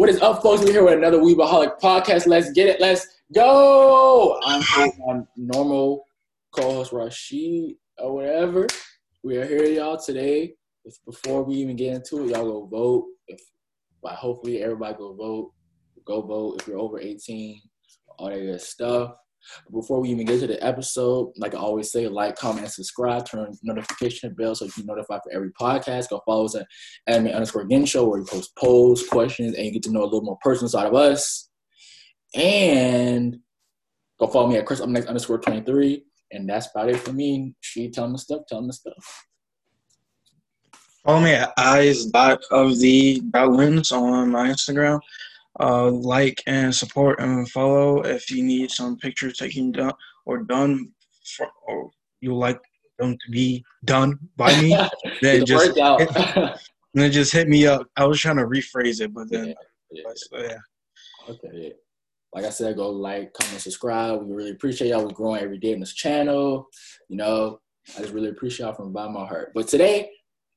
What is up, folks? We're here with another Weebaholic podcast. Let's get it. Let's go. I'm my normal co-host Rashid or whatever. We are here, y'all, today. If before we even get into it, y'all go vote. If but hopefully everybody go vote. Go vote if you're over 18, all that good stuff. Before we even get to the episode, like I always say, like, comment, and subscribe. Turn notification bell so you can notify for every podcast. Go follow us at anime underscore again show where we post polls, questions, and you get to know a little more personal side of us. And go follow me at Chris I'm next underscore 23. And that's about it for me. She telling the stuff, telling the stuff. Follow me at eyes dot of the dot on my Instagram uh, like and support and follow if you need some pictures taken done or done for, or you like them to be done by me then just hit, then just hit me up. I was trying to rephrase it but then yeah, yeah, but, yeah. okay like i said go like comment subscribe. We really appreciate y'all. We're growing every day in this channel you know? I just really appreciate y'all from the bottom of my heart. But today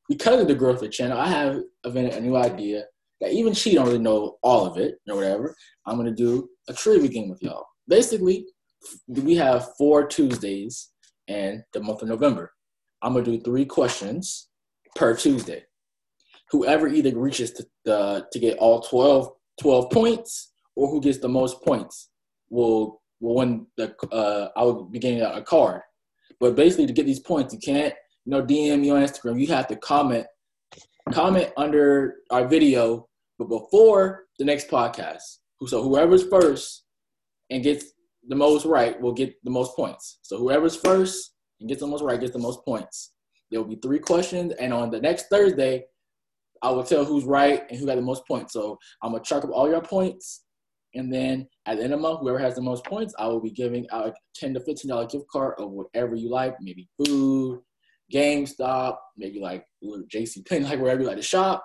because of the growth of the channel i have invented a new idea that even she don't really know all of it or whatever. I'm gonna do a trivia game with y'all. Basically, we have four Tuesdays and the month of November. I'm gonna do three questions per Tuesday. Whoever either reaches to the to get all 12, 12 points or who gets the most points will will win the uh I will be getting a card. But basically to get these points, you can't, you know, DM me on Instagram. You have to comment comment under our video but before the next podcast. So whoever's first and gets the most right will get the most points. So whoever's first and gets the most right gets the most points. There will be three questions, and on the next Thursday, I will tell who's right and who got the most points. So I'm gonna chalk up all your points, and then at the end of the month, whoever has the most points, I will be giving out a ten to fifteen dollar gift card of whatever you like, maybe food, GameStop, maybe like JC Penney, like wherever you like to shop.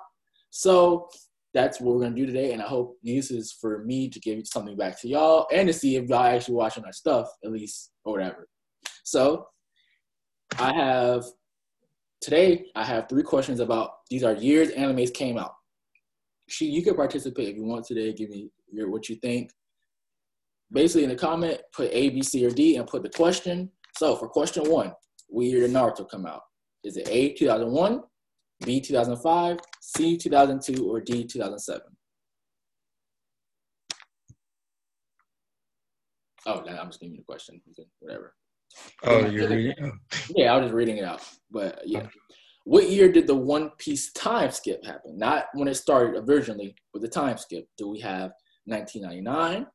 So that's what we're gonna do today. And I hope this is for me to give something back to y'all and to see if y'all actually watching our stuff, at least or whatever. So I have today I have three questions about these are years animes came out. She you can participate if you want today, give me your what you think. Basically in the comment, put A, B, C, or D and put the question. So for question one, what year did Naruto come out? Is it A 2001, B 2005, C 2002, or D 2007? Oh, I'm just giving you the question. Whatever. Oh, you're reading? Yeah, I was just reading it out. But yeah. What year did the One Piece time skip happen? Not when it started originally, but the time skip. Do we have 1999,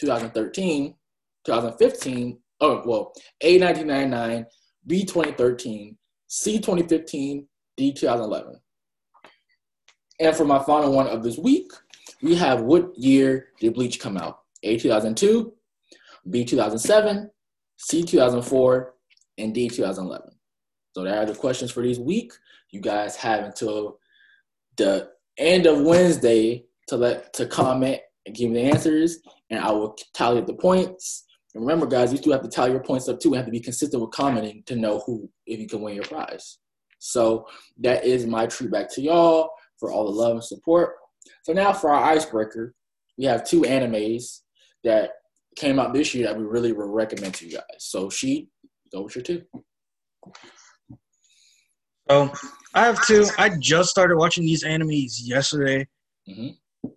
2013, 2015? Oh, well, A 1999, B 2013, C 2015, D 2011. And for my final one of this week, we have what year did Bleach come out? A 2002, B 2007, C 2004, and D 2011. So there are the questions for this week. You guys have until the end of Wednesday to let to comment and give me the answers, and I will tally up the points. And remember, guys, you do have to tally your points up too. and have to be consistent with commenting to know who if you can win your prize. So that is my treat back to y'all for all the love and support. So now for our icebreaker, we have two animes that came out this year that we really will recommend to you guys. So she, go with your two. Oh, I have two. I just started watching these animes yesterday. Mm-hmm.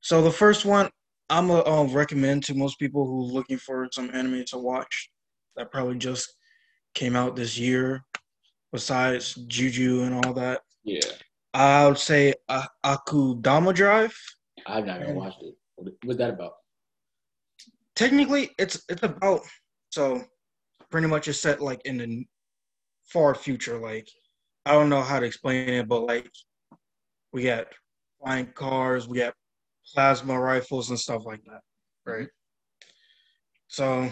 So the first one I'm gonna uh, recommend to most people who are looking for some anime to watch that probably just came out this year, besides Juju and all that. Yeah. I would say uh, Akudama Drive. I've not even watched it. What's that about? Technically, it's it's about so pretty much it's set like in the far future. Like I don't know how to explain it, but like we got flying cars, we got plasma rifles and stuff like that, right? So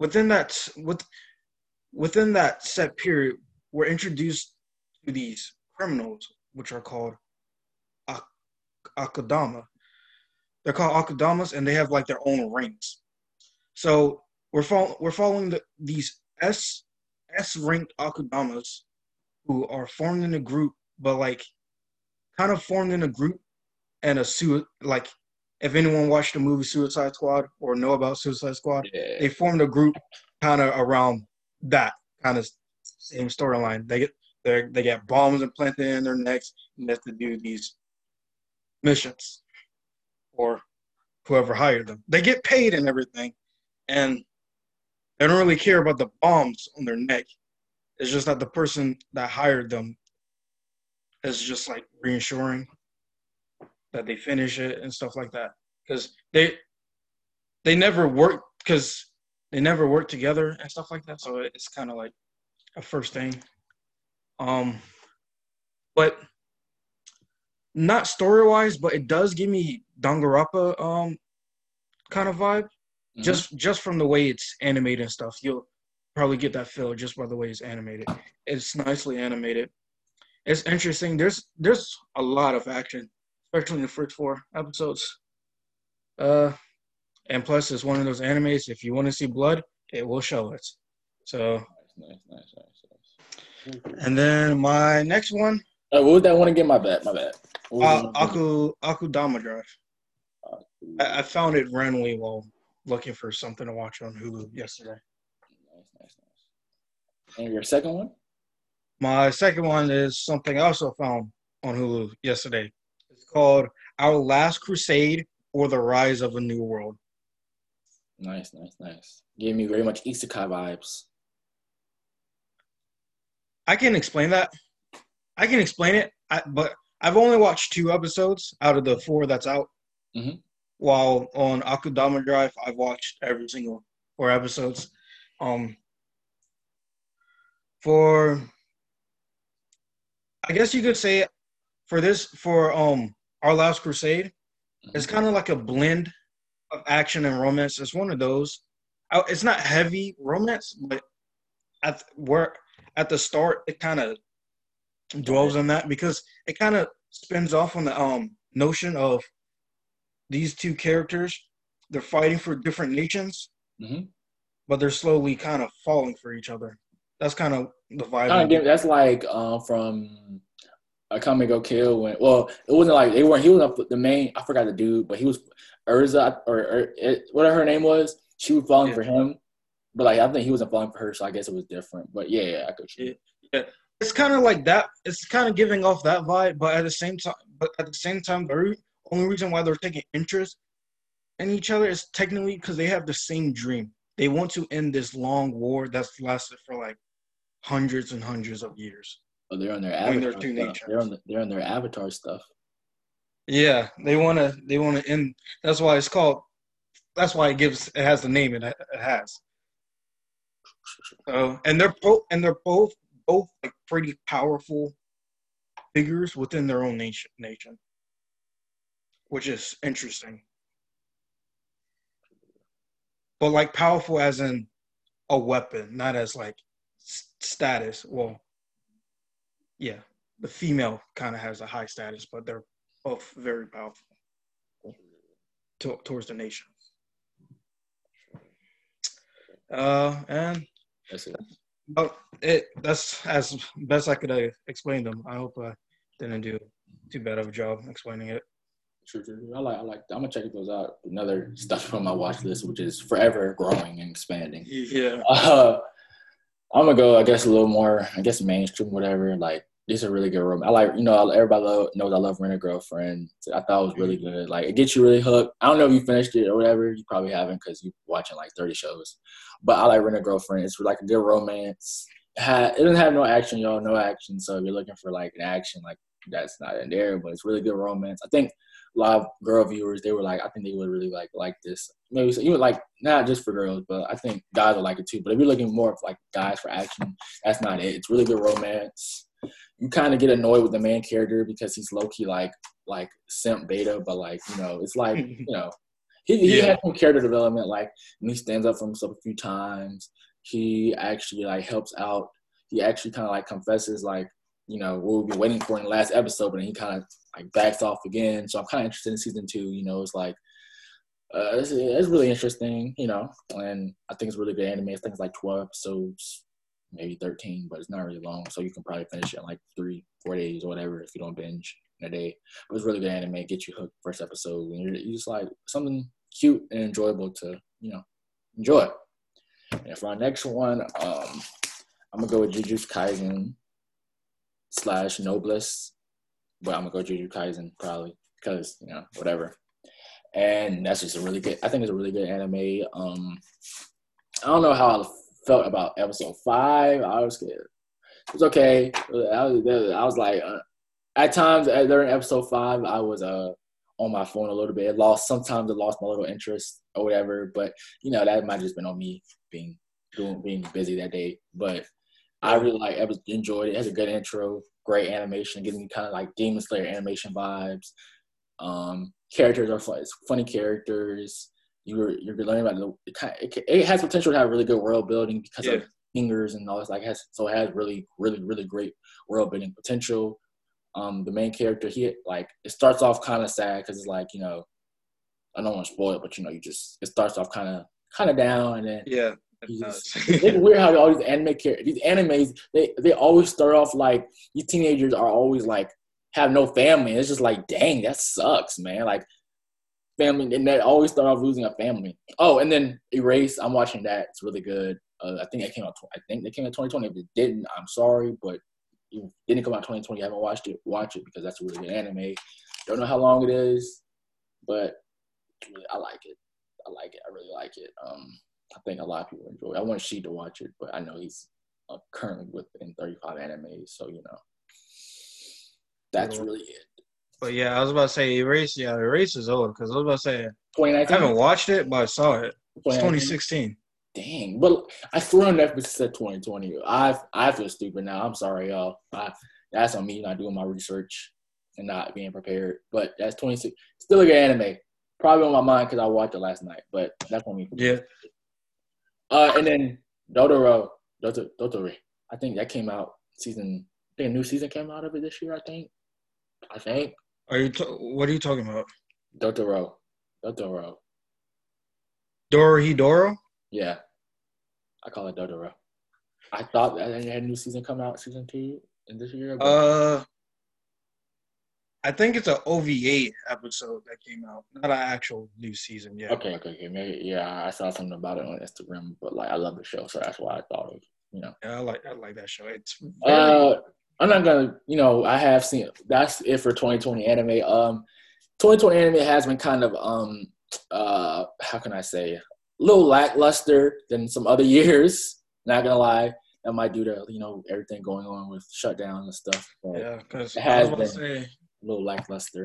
within that with within that set period, we're introduced to these criminals, which are called ak- akudama. They're called Akudamas, and they have like their own ranks. So we're fol- we're following the, these S S ranked Akudamas, who are formed in a group but like kind of formed in a group and a suit like if anyone watched the movie Suicide Squad or know about Suicide Squad, Yeah. they formed a group kind of around that kind of same storyline. They get they they get bombs implanted in their necks and they have to do these missions or whoever hired them. They get paid and everything, and they don't really care about the bombs on their neck. It's just that the person that hired them is just like reassuring that they finish it and stuff like that. Because they they never work because they never work together and stuff like that. So it's kind of like a first thing. Um but not story wise but it does give me Danganronpa um kind of vibe. Mhm. just just from the way it's animated and stuff. You'll probably get that feel just by the way it's animated. It's nicely animated. It's interesting. There's there's a lot of action especially in the first four episodes uh and plus it's one of those animes if you want to see blood it will show it so nice, nice, nice, nice. and then my next one Uh, what was that one again? My bad. My bad. What was uh, the one again? aku akudama drive I, I found it randomly while looking for something to watch on hulu yesterday Nice, nice, nice. And your second one? My second one is something I also found on Hulu yesterday. Called Our Last Crusade or the Rise of a New World. Nice, nice, nice. Gave me very much isekai vibes. I can explain that. I can explain it, I, but I've only watched two episodes out of the four that's out. Mhm. While on Akudama Drive, I've watched every single four episodes. Um, for I guess you could say for this for um Our Last Crusade, it's kind of like a blend of action and romance. It's one of those. I- It's not heavy romance, but at where at the start it kind of dwells on that because it kind of spins off on the um notion of these two characters. They're fighting for different nations, Mhm. but they're slowly kind of falling for each other. That's kind of the vibe. Kind of that's like um, from Akame ga Kill when well it wasn't like they weren't he was up the main I forgot the dude but he was Urza or, or it, whatever her name was she was falling Yeah. for him but like I think he wasn't falling for her so I guess it was different but yeah yeah I could Yeah. it's kind of like that. It's kind of giving off that vibe, but at the same time, but at the same time, the re- only reason why they're taking interest in each other is technically because they have the same dream. They want to end this long war that's lasted for like hundreds and hundreds of years. Oh, they're on their avatar stuff. they're on the, they're on their avatar stuff Yeah, they want to. They want to end. That's why it's called. That's why it gives. It has the name it, it has. So, and they're both and they're both both like pretty powerful figures within their own nation. Nation, which is interesting. But like powerful as in a weapon, not as like status. Well, yeah, the female kind of has a high status, but they're both very powerful to, towards the nation. Uh, and that's it oh, it that's as best I could uh, explain them. I hope I didn't do too bad of a job explaining it. True, true, true. I like I like I'm gonna check those out another stuff on my watch list which is forever growing and expanding Yeah, Uh, I'm gonna go. I guess a little more. I guess mainstream, whatever. Like these a really good room. I like you know everybody love, knows I love Rent a Girlfriend. I thought it was really mm-hmm. good. Like it gets you really hooked. I don't know if you finished it or whatever. You probably haven't because you're watching like 30 shows. But I like Rent a Girlfriend. It's like a good romance. It, doesn't have no action, y'all. No action. So if you're looking for like an action, like that's not in there. But it's really good romance. I think a lot of girl viewers they were like, I think they would really like like this. Maybe so, even like not just for girls, but I think guys would like it too. But if you're looking more for like guys for action, that's not it. It's really good romance. You kind of get annoyed with the main character because he's low key like like simp beta, but like you know it's like you know he he Yeah. has some character development. Like he stands up for himself a few times, he actually like helps out. He actually kind of like confesses like you know what we've been waiting for in the last episode, but then he kind of like backs off again. So I'm kind of interested in season two. You know, it's like uh, it's, it's really interesting, you know, and I think it's really good anime. I think it's like 12 episodes, maybe 13, but it's not really long. So you can probably finish it in like three, four days or whatever if you don't binge in a day. But it's really good anime, get you hooked first episode. And you're, you're just like something cute and enjoyable to, you know, enjoy. And for our next one, um, I'm gonna go with Jujutsu Kaisen slash Noblesse, but I'm gonna go Jujutsu Kaisen probably because you know whatever. And that's just a really good. I think it's a really good anime. Um, I don't know how I felt about episode five. I was scared. It was okay. I was, I was like, uh, at times uh, during episode five, I was uh on my phone a little bit. It lost sometimes. It lost my little interest or whatever. But you know that might have just been on me being doing being busy that day. But I really like I enjoyed it. It has a good intro, great animation, giving me kind of like Demon Slayer animation vibes. Um, characters are fun, funny characters. You're you're learning about the it, it has potential to have really good world building because yeah. of fingers and all this. Like has so it has really really really great world building potential. Um, the main character he like it starts off kind of sad because it's like you know I don't want to spoil it, but you know you just it starts off kind of kind of down and then yeah it's weird how all these anime characters, these animes, they they always start off like these teenagers are always like have no family. It's just like, dang, that sucks, man. Like family, and they always start off losing a family. Oh, and then Erase, I'm watching that. It's really good. Uh, I think it came out. I think they came out 2020. If it didn't, I'm sorry, but it didn't come out 2020. I haven't watched it. Watch it because that's a really good anime. Don't know how long it is, but I like it. I like it. I really like it. Um, I think a lot of people enjoy. It. I want Sheet to watch it, but I know he's uh, currently within 35 anime, so you know that's really it. But yeah, I was about to say Erase. Yeah, Erase is old because I was about to say 2019. I haven't watched it, but I saw it. It's 2016. Dang, but I swear on Netflix said 2020. I I feel stupid now. I'm sorry, y'all. I, that's on me not doing my research and not being prepared. But that's 26. Still a good anime. Probably on my mind because I watched it last night. But that's on me. Yeah. Uh, and then Dodoro, Dotore, Dotore. I think that came out season. I think a new season came out of it this year. I think. I think. Are you? T- what are you talking about? Dotoro, Dotoro. Dorohedoro. Yeah, I call it Dodoro. I thought that they had a new season come out, season two, in this year. Uh, I think it's an OVA episode that came out, not an actual new season yet. Okay, okay, okay. Maybe yeah, I saw something about it on Instagram, but like I love the show, so that's why I thought of you know. Yeah, I like I like that show. It's very... uh, I'm not gonna, you know, I have seen that's it for 2020 anime. Um, 2020 anime has been kind of um uh how can I say a little lackluster than some other years. Not gonna lie, that might due to you know everything going on with shutdown and stuff. yeah, because it has been. Say, a little lackluster.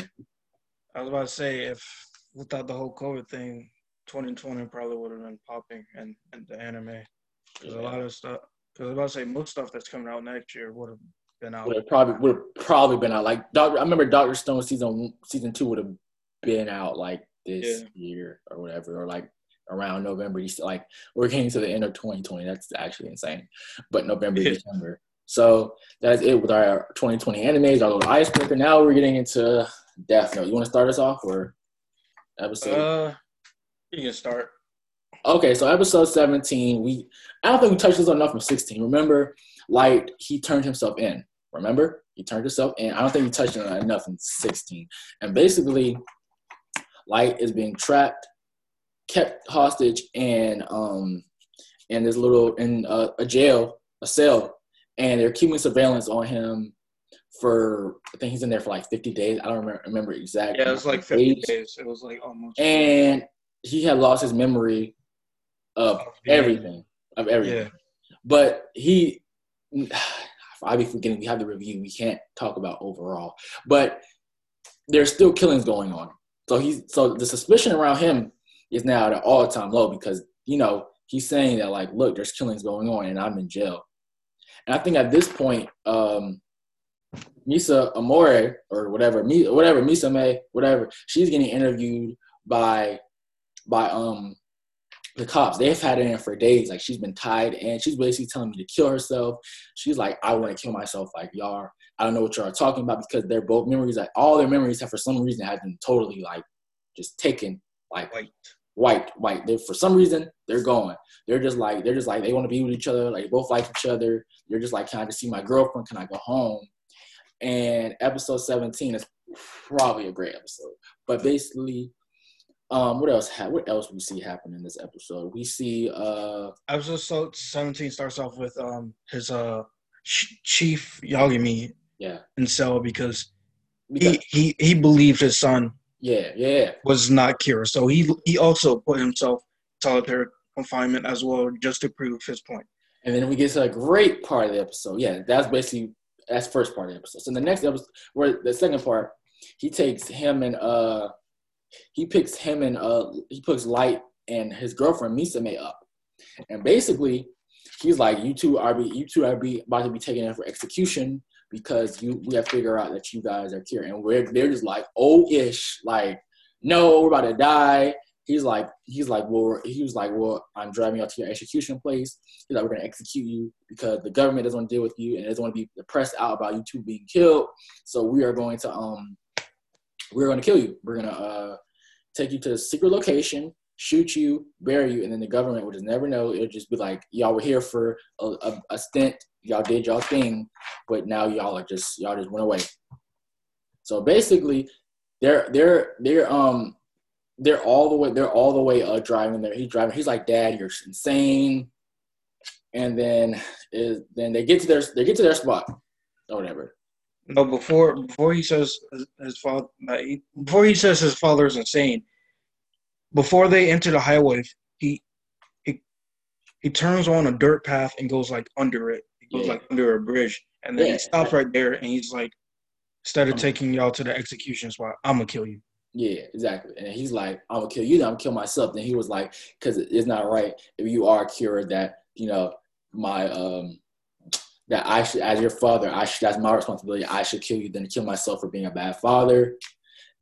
I was about to say if without the whole COVID thing, 2020 probably would have been popping and and the anime. Because yeah. a lot of stuff. Because I was about to say most stuff that's coming out next year would have been out. Would have probably would have probably been out. Like Doctor, I remember Doctor Stone season season two would have been out like this yeah. year or whatever, or like around November. Like we're getting to the end of 2020. That's actually insane. But November. December. So that's it with our 2020 animes, our little icebreaker. Now we're getting into Death Note. You want to start us off or episode? Uh, you can start. Okay, so episode 17, we I don't think we touched this enough from 16. Remember, Light, he turned himself in. Remember? He turned himself in. I don't think he touched on enough in 16. And basically, Light is being trapped, kept hostage, and um in this little in a, a jail, a cell and they're keeping surveillance on him for I think he's in there for like 50 days. I don't remember, remember exactly. Yeah, it was like 50 days. days. It was like almost. And he had lost his memory of everything, of everything. Yeah. But he, I be forgetting we have the review. We can't talk about overall, but there's still killings going on. So he's so the suspicion around him is now at an all time low because you know he's saying that like, look, there's killings going on and I'm in jail. And I think at this point, um, Misa Amore or whatever, whatever Misa May, whatever, she's getting interviewed by by um the cops. They've had her in for days. Like she's been tied and she's basically telling me to kill herself. She's like, I want to kill myself like y'all. I don't know what y'all are talking about because they're both memories, like all their memories have for some reason have been totally like just taken like white, white. They're for some reason, they're going. They're just like they're just like they want to be with each other. Like both like each other. They're just like, can I just see my girlfriend? Can I go home? And episode 17 is probably a great episode. But basically, um, what else? Ha- what else we see happen in this episode? We see uh, episode 17 starts off with um his uh chief Yagami yeah in cell because, because he, he he believed his son yeah yeah was not Kira, so he he also put himself solitary confinement as well just to prove his point. And then we get to a great part of the episode. Yeah, that's basically that's first part of the episode. So the next episode, where the second part, he takes him and uh, he picks him and uh, he puts Light and his girlfriend Misame up, and basically he's like, you two are be you two are be about to be taken in for execution because you we have to figure out that you guys are here, and we're they're just like oh ish like no we're about to die he's like, he's like, well, he was like, well, I'm driving you out to your execution place. He's like, we're gonna execute you because the government doesn't want to deal with you and doesn't want to be pressed out about you two being killed. So we are going to, um, we're going to kill you. We're gonna uh, take you to a secret location, shoot you, bury you, and then the government will just never know. It'll just be like, y'all were here for a, a, a stint, y'all did y'all thing, but now y'all are just y'all just went away. So basically, they're they're they're um they're all the way they're all the way uh, driving there. He's driving. He's like, Dad, you're insane. And then is then they get to their they get to their spot or whatever. No, before before he says his father before he says his father is insane. Before they enter the highway, he he he turns on a dirt path and goes like under it. He goes yeah. like under a bridge, and then yeah. he stops right there and he's like, instead of taking y'all to the execution spot, I'm gonna kill you. Yeah, exactly. And he's like, I'm gonna kill you, then I'm gonna kill myself. Then he was like, because it's not right if you are cured that, you know, my um that I should as your father, I should that's my responsibility. I should kill you than kill myself for being a bad father.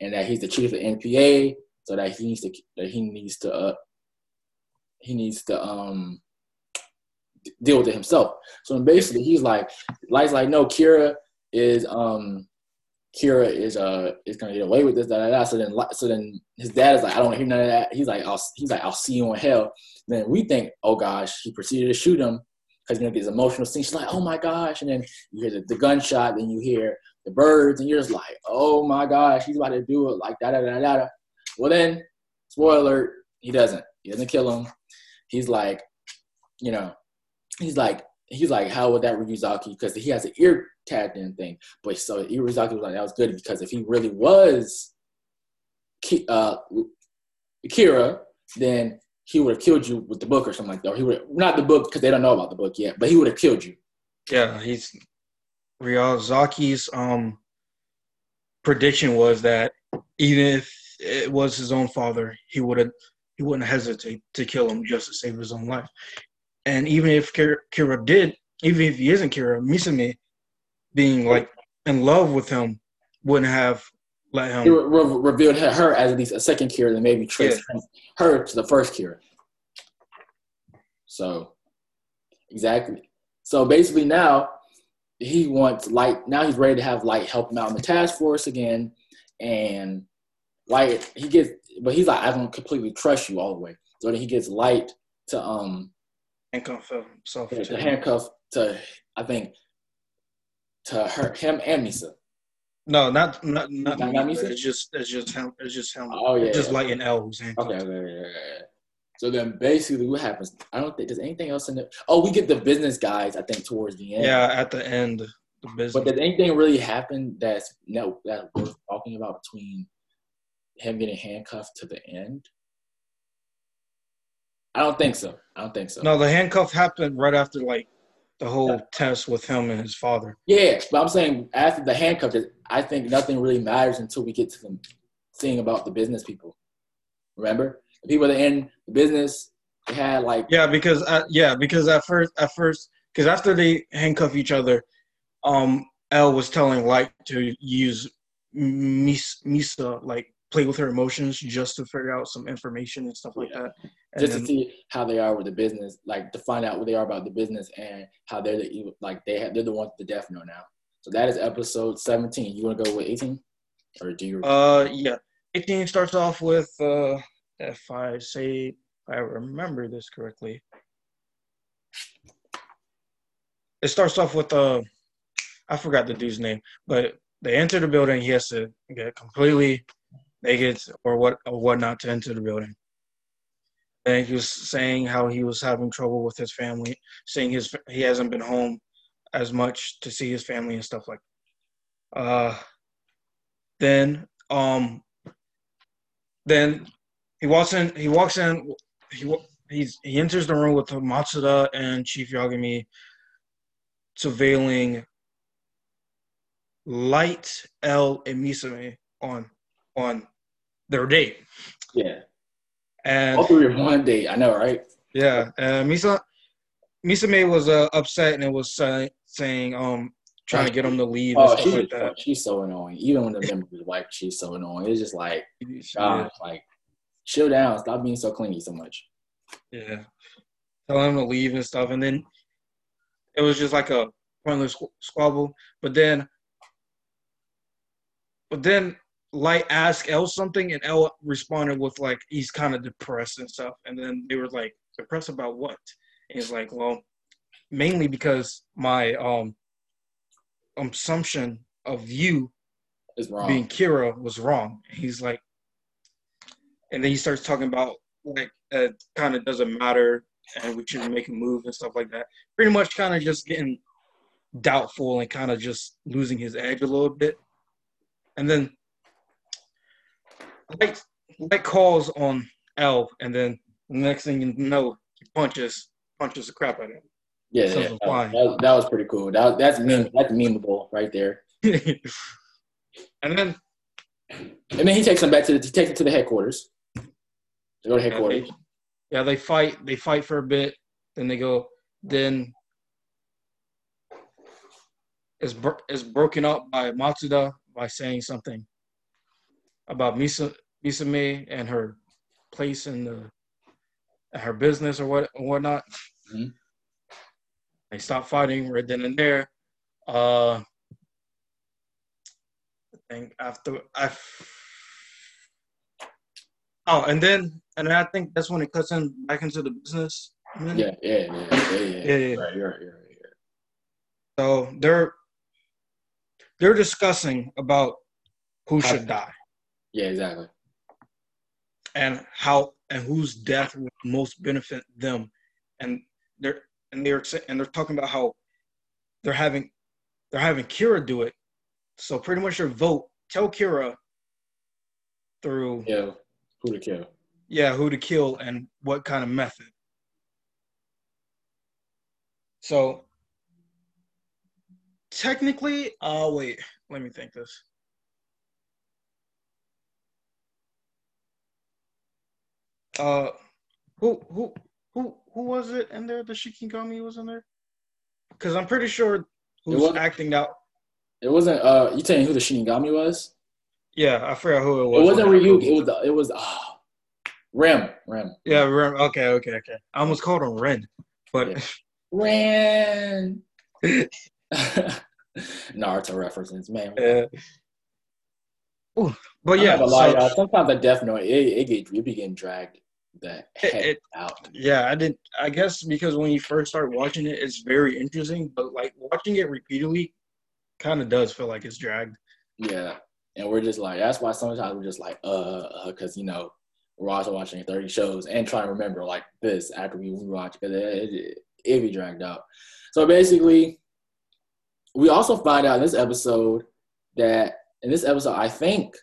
And that he's the chief of NPA, so that he needs to that he needs to uh he needs to um deal with it himself. So basically he's like Light's like, no, Kira is um Kira is uh is gonna get away with this, da, da, da. So then so then his dad is like, I don't hear none of that. He's like, I'll he's like, I'll see you in hell. then we think, oh gosh, he proceeded to shoot him because you know this emotional scene. She's like, oh my gosh, and then you hear the, the, gunshot, then you hear the birds, and you're just like, oh my gosh, he's about to do it like da da da da. da. Well then, spoiler alert, he doesn't. He doesn't kill him. He's like, you know, he's like, he's like, how would that Ryuzaki? Because he has an ear tagged in thing. But so Ryuzaki was like, that was good because if he really was uh, Kira, then he would have killed you with the book or something like that. Or he would not the book because they don't know about the book yet, but he would have killed you. Yeah, he's Ryuzaki's um prediction was that even if it was his own father, he would have he wouldn't hesitate to kill him just to save his own life. And even if Kira, Kira did, even if he isn't Kira, Misumi being like in love with him wouldn't have let him. It re- revealed her as at least a second Kira, then maybe trace yeah. her to the first Kira. So, exactly. So basically, now he wants light. Now he's ready to have light help him out in the task force again, and light he gets, but he's like, I don't completely trust you all the way. So then he gets light to um handcuff himself. To handcuff to I think to her, him and Misa. No, not not not, not, not. It's just it's just him. It's just him. Oh yeah, it's just yeah. Light and L who's Okay, okay, okay, okay. So then basically what happens? I don't think there's anything else in it. Oh, we get the business guys. I think towards the end. Yeah, at the end, the business. But did anything really happen that's no that worth talking about between him getting handcuffed to the end? I don't think so. I don't think so. No, the handcuff happened right after like the whole test with him and his father. Yeah, but I'm saying after the handcuff, I think nothing really matters until we get to them seeing about the business people. Remember, the people that are in the business they had like yeah, because uh, yeah, because at first at first because after they handcuff each other, um, L was telling Light to use Misa like play with her emotions just to figure out some information and stuff like that. And just then, to see how they are with the business, like to find out what they are about the business and how they're the like they have, they're the ones the Death Note now. So that is episode seventeen. You want to go with eighteen, or do you? Uh, yeah. Eighteen starts off with uh if I say, I remember this correctly, it starts off with uh, I forgot the dude's name, but they enter the building. He has to get completely naked or what or whatnot to enter the building. And he was saying how he was having trouble with his family, saying his he hasn't been home as much to see his family and stuff like. That. Uh, then um, then he walks in. He walks in. He he's he enters the room with Matsuda and Chief Yagami surveilling Light L and Misame on on their date. Yeah. And of one date. I know, right? yeah, uh, Misa Misame was uh, upset and it was uh, saying um trying to get him to leave Oh, she's like that. she's so annoying. Even when the member is wife, she's so annoying. It's just like, Yeah. Like, chill down. Stop being so clingy so much. Yeah. Tell him to leave and stuff. And then it was just like a pointless squabble. But then, but then Light asked L something and L responded with like, he's kind of depressed and stuff. And then they were like, depressed about what? And he's like, well, mainly because my um assumption of you being Kira was wrong. He's like, and then he starts talking about like it kind of doesn't matter and we shouldn't make a move and stuff like that. Pretty much kind of just getting doubtful and kind of just losing his edge a little bit. And then like like calls on L, and then the next thing you know, he punches punches the crap out of yeah, yeah. That, fine. that, that was pretty cool. That, that's meme. That's memeable right there. and then And then he takes him back to the, he takes him to the headquarters. To go to Yeah, headquarters. they, yeah, they fight. They fight for a bit. Then they go. Then is bro- is broken up by Matsuda by saying something about Misa Misame and her place in the her business or what or whatnot. Mhm. They stop fighting right then and there. Uh, I think after I. Oh, and then and then I think that's when it cuts in back into the business. Yeah, yeah, yeah, yeah, yeah. Yeah, yeah. Right, right, right, right. So they're they're discussing about who should die Yeah, exactly. and how and whose death would most benefit them, and they're and they're and they're talking about how they're having they're having Kira do it. So pretty much your vote tell Kira through Yeah, who to kill? yeah who to kill and what kind of method. So technically, uh wait, let me think this. Uh who who who who was it in there? The Shikigami was in there? Because I'm pretty sure who's was- acting out. It wasn't. Uh, you telling who the Shinigami was? Yeah, I forgot who it was. It was. wasn't Ryuki. It was. It was. Oh, Rim. Rem. Yeah, Ren. Okay, okay, okay. I almost called him Ren, but Yeah. Ren. Naruto references, man. uh, ooh, but yeah, so- Sometimes I Death Note, it, it get it be getting dragged the heck it- out. yeah, I didn't. I guess because when you first start watching it, it's very interesting, but like watching it repeatedly, kind of does feel like it's dragged. Yeah, and we're just like that's why sometimes we're just like uh, because you know we're also watching 30 shows and trying to remember like this after we watch because it, it, it be dragged out. So basically, we also find out in this episode that in this episode, I think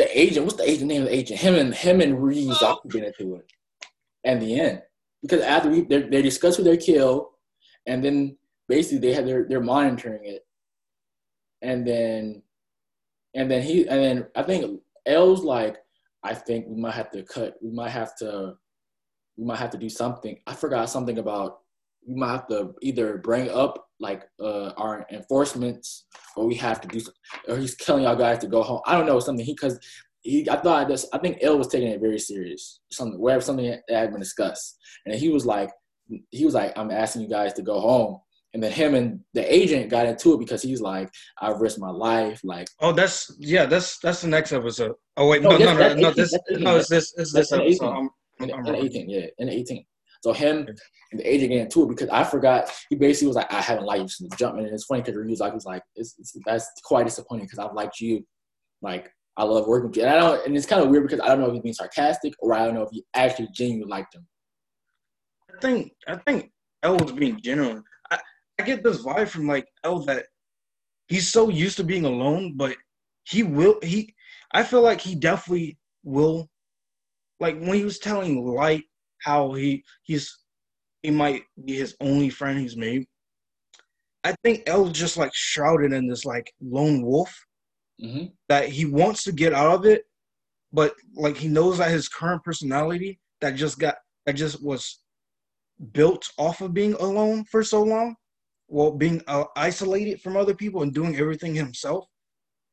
the agent, what's the agent name of the agent? Him and him and Ryuzaki get into it at the end because after we they they discuss who they kill, and then basically they have their they're monitoring it, and then and then he and then I think L's like I think we might have to cut we might have to we might have to do something. I forgot something about we might have to either bring up like uh, our enforcements or we have to do or he's telling y'all guys to go home. I don't know something he because he I thought this I think L was taking it very serious something wherever something that had been discussed and he was like he was like I'm asking you guys to go home And then him and the agent got into it because he's like, I've risked my life. Like, Oh, that's yeah. That's that's the next episode. Oh wait, No, no, no, no, no. 18, This that's 18. no, it's this, it's this episode. 18. I'm, I'm, I'm the wrong. 18, yeah, in the 18. So him and the agent get into it because I forgot. He basically was like, I haven't liked you since the jump. And it's funny because he was like, he's like, it's, it's, that's quite disappointing because I've liked you. Like, I love working with you. And I don't, and it's kind of weird because I don't know if he's being sarcastic or I don't know if he actually genuinely liked him. I think I think L was being genuine. I, I get this vibe from like L that he's so used to being alone, but he will he I feel like he definitely will like when he was telling Light how he he's he might be his only friend he's made. I think L's just like shrouded in this like lone wolf hmm that he wants to get out of it, but like he knows that his current personality that just got that just was built off of being alone for so long, well, being uh, isolated from other people and doing everything himself,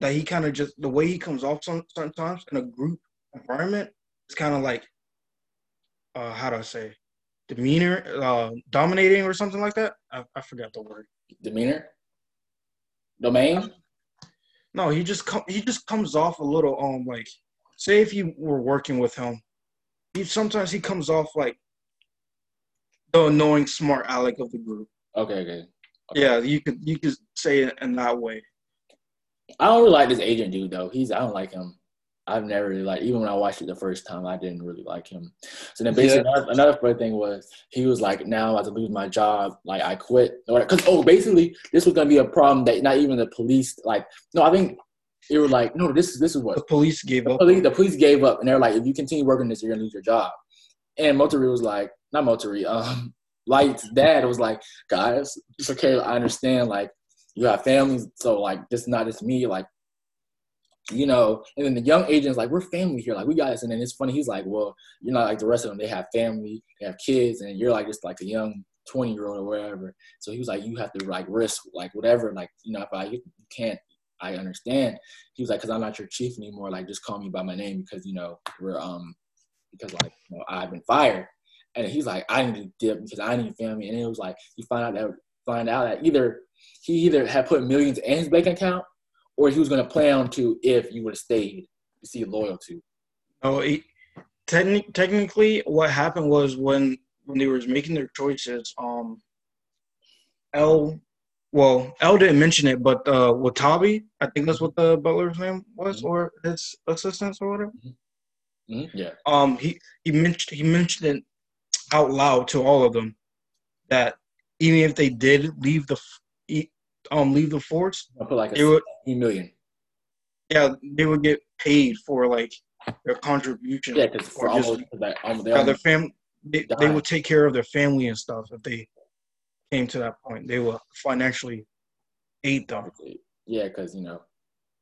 that he kind of just the way he comes off some, sometimes in a group environment, it's kind of like, uh, how do I say, demeanor, uh, dominating or something like that. I, I forgot the word. Demeanor? Domain? No, he just com- he just comes off a little um like say if you were working with him, he sometimes he comes off like the annoying smart aleck of the group. Okay, okay. Yeah, you could you could say it in that way. I don't really like this agent dude though. He's I don't like him. I've never really like even when I watched it the first time, I didn't really like him. So then basically another, another funny thing was he was like, now I have to lose my job, like I quit. Because oh, basically this was gonna be a problem that not even the police like. No, I think it was like no, this is this is what The police gave the up. police, the police gave up and they're like, if you continue working this, you're gonna lose your job. And Motari was like, not Motari, um, Light's dad was like, guys, it's okay. I understand. Like, you have families, so like, this is not just me. Like, you know. And then the young agent's like, we're family here. Like, we got this. And then it's funny. He's like, well, you're not like the rest of them. They have family, they have kids, and you're like just like a young twenty year old or whatever. So he was like, you have to like risk like whatever. Like, you know, if I you can't. I understand. He was like, because I'm not your chief anymore. Like, just call me by my name because you know we're um because like you know I've been fired. And he's like, I need to dip because I need family. And it was like you find out that find out that either he either had put millions in his bank account or he was gonna play on to if you would have stayed to see loyal to. Oh, he, techni- technically, what happened was when when they were making their choices, um, L, well, L didn't mention it, but uh, Watabi, I think that's what the butler's name was, or his assistants or whatever. Mhm. Yeah. um he he mentioned he mentioned it out loud to all of them that even if they did leave the um leave the force I put like a would 16 million. yeah they would get paid for like their contribution Yeah, because for or just almost like they yeah, their almost, fam they, they would take care of their family and stuff if they came to that point. They would financially aid them. Yeah, because you know,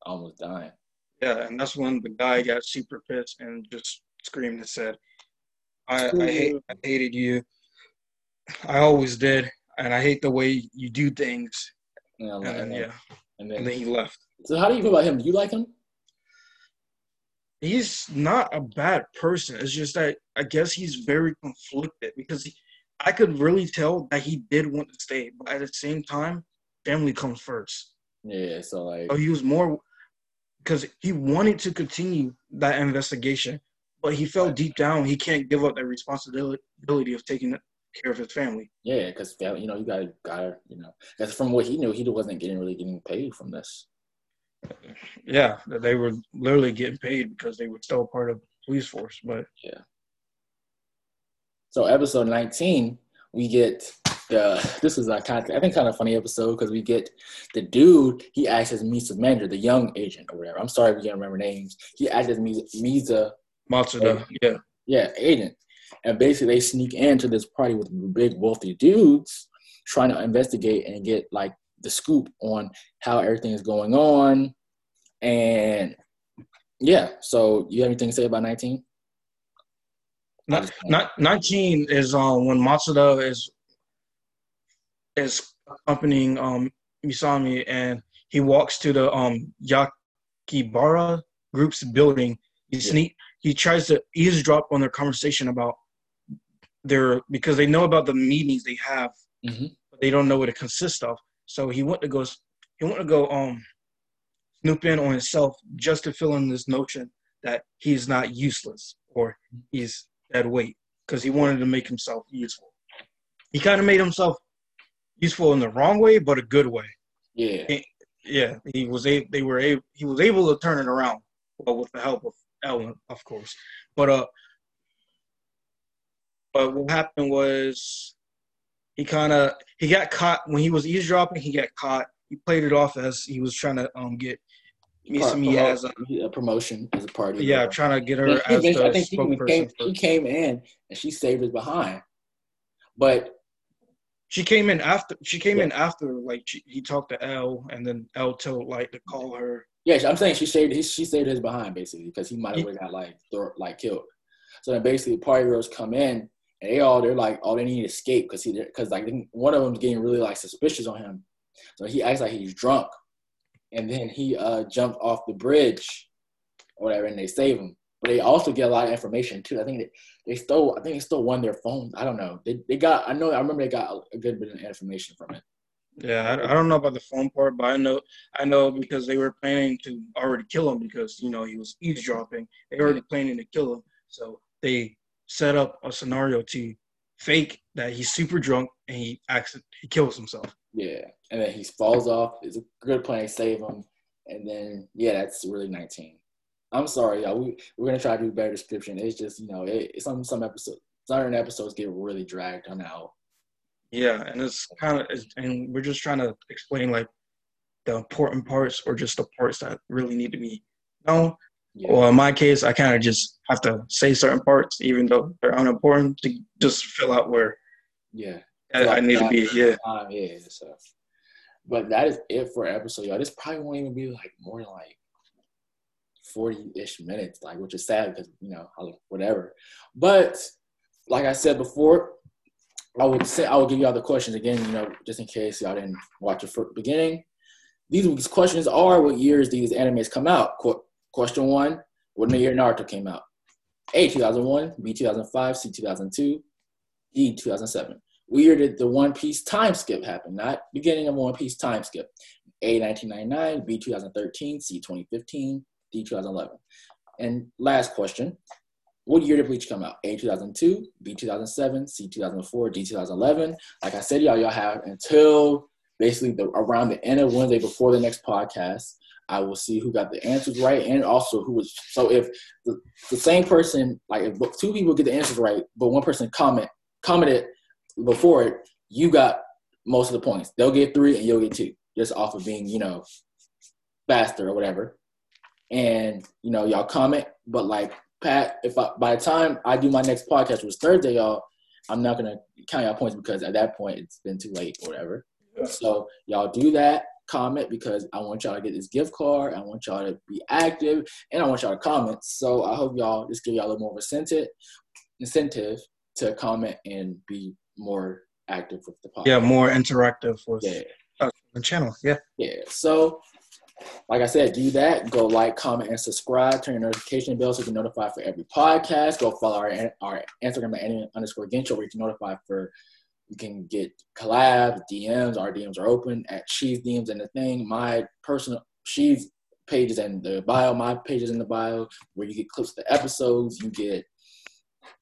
almost dying. yeah and that's when the guy got super pissed and just screamed and said I, I hate I hated you. I always did and I hate the way you do things You know, and like, yeah And and then, then he left so how do you feel about him? Do you like him? he's not a bad person. It's just that I guess he's very conflicted because he, I could really tell that he did want to stay, but at the same time, family comes first. Yeah. So like, So he was more because he wanted to continue that investigation, but he felt deep down he can't give up that responsibility of taking care of his family. yeah, because you know you gotta gotta you know because from what he knew, he wasn't getting really getting paid from this. Yeah, they were literally getting paid because they were still part of the police force. But yeah. So episode 19, we get the this is a kind of, I think kind of funny episode because we get the dude he acts as Misa's manager, the young agent or whatever. I'm sorry if we can't remember names. He acts as Misa, Misa Matsuda, yeah, yeah, agent. And basically they sneak into this party with big wealthy dudes trying to investigate and get like the scoop on how everything is going on. And yeah, so you have anything to say about 19? Not, not, 19 is um when Matsuda is is accompanying um Misami and he walks to the um Yakibara group's building. He sneak he tries to eavesdrop on their conversation about their because they know about the meetings they have Mhm. but they don't know what it consists of. So he went to go he went to go um snoop in on himself just to fill in this notion that he's not useless or he's dead weight because he wanted to make himself useful. He kind of made himself useful in the wrong way, but a good way. Yeah. He- yeah, he was a they were able he was able to turn it around, well with the help of Ellen, of course. But uh, but what happened was he kind of he got caught when he was eavesdropping. He got caught. He played it off as he was trying to um get me some me as a a promotion as a party. yeah trying to get her Yeah, as the I think she even came, for- came in and she saved his behind. But She came in after she came in after like she, he talked to L and then L told like to call her. yeah, I'm saying she saved he, she saved his behind basically because he might have got like throw, like killed. So then basically the party girls come in and they all they're like all they need to escape because he because like one of them's getting really like suspicious on him. So he acts like he's drunk, and then he uh jumped off the bridge or whatever, and they save him. But they also get a lot of information too. I think they, they stole. I think they stole one of their phones. I don't know. They they got. I know. I remember they got a good bit of information from it. Yeah, I, I don't know about the phone part, but I know I know because they were planning to already kill him because you know he was eavesdropping. They were already planning to kill him, so they set up a scenario to fake that he's super drunk and he acts he kills himself. Yeah, and then he falls off. It's a good plan to save him, and then yeah, that's really 19. I'm sorry, y'all. We we're gonna try to do a better description. It's just you know, it, some some episodes, certain episodes get really dragged on out. Yeah, and it's kind of and we're just trying to explain like the important parts or just the parts that really need to be known. Yeah, Well, in my case, I kind of just have to say certain parts, even though they're unimportant, to just fill out where yeah, I, I need to be. Yeah. um, yeah. So, but that is it for episode, y'all. This probably won't even be like more than like 40 ish minutes, like which is sad because you know I- whatever. But like I said before, I would say I will give y'all the questions again, you know, just in case y'all didn't watch the beginning. These questions are: What years these animes come out? Qu- question one: What year Naruto came out? A 2001, B 2005, C 2002, D 2007. What year did the One Piece time skip happen? Not beginning of One Piece time skip. A 1999, B 2013, C 2015, D 2011. And last question: What year did Bleach come out? A 2002, B 2007, C 2004, D 2011. Like I said, y'all, y'all have until basically the, around the end of Wednesday before the next podcast. I will see who got the answers right and also who was. So if the, the same person, like if two people get the answers right, but one person comment commented before it, you got most of the points. They'll get three and you'll get two, just off of being, you know, faster or whatever. And you know, y'all comment, but like Pat, if I, by the time I do my next podcast, which is Thursday, y'all, I'm not gonna count y'all points because at that point it's been too late or whatever. So y'all do that, comment because I want y'all to get this gift card. I want y'all to be active, and I want y'all to comment. So I hope y'all just give y'all a little more of incentive, incentive to comment and be more active with the podcast. Yeah, more interactive with Yeah. uh, the channel. Yeah. Yeah. So, like I said, do that. Go like, comment, and subscribe. Turn your notification bell so you can notify for every podcast. Go follow our our Instagram at any underscore Gensho where you can notify for you can get collabs, DMs. Our DMs are open at She's DMs and the thing. My personal She's pages and the bio. My pages in the bio where you get clips of the episodes. You get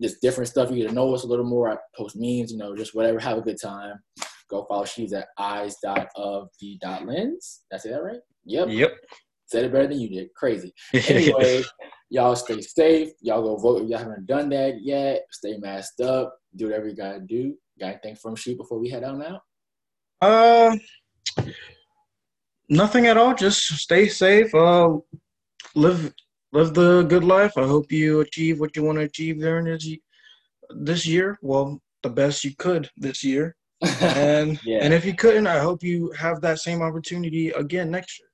just different stuff. You get to know us a little more. I post memes, you know, just whatever. Have a good time. Go follow She's at eyes dot of the dot lens. Did I say that right? Yep. Yep. Said it better than you did. Crazy. Anyway, y'all stay safe. Y'all go vote if y'all haven't done that yet. Stay masked up. Do whatever you gotta do. Got anything from shoot before we head out now? Uh, nothing at all. Just stay safe. Uh, live live the good life. I hope you achieve what you want to achieve during this this year. Well, the best you could this year. And Yeah. and if you couldn't, I hope you have that same opportunity again next year.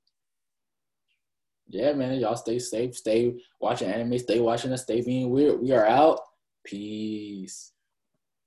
yeah, man. Y'all stay safe. Stay watching anime. Stay watching us. Stay being weird. We are out. Peace.